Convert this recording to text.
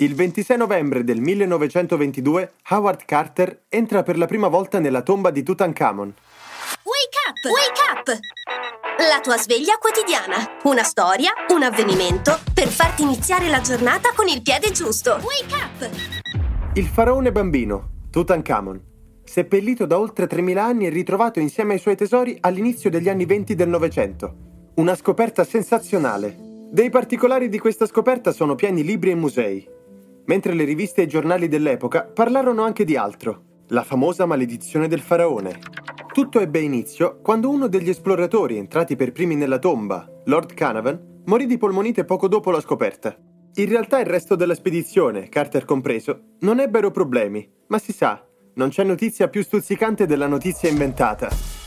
Il 26 novembre del 1922 Howard Carter entra per la prima volta nella tomba di Tutankhamon. Wake up! Wake up! La tua sveglia quotidiana. Una storia, un avvenimento per farti iniziare la giornata con il piede giusto. Wake up! Il faraone bambino, Tutankhamon, seppellito da oltre 3000 anni e ritrovato insieme ai suoi tesori all'inizio degli anni 20 del Novecento. Una scoperta sensazionale. Dei particolari di questa scoperta sono pieni libri e musei, mentre le riviste e i giornali dell'epoca parlarono anche di altro, la famosa maledizione del faraone. Tutto ebbe inizio quando uno degli esploratori entrati per primi nella tomba, Lord Canavan, morì di polmonite poco dopo la scoperta. In realtà il resto della spedizione, Carter compreso, non ebbero problemi, ma si sa, non c'è notizia più stuzzicante della notizia inventata.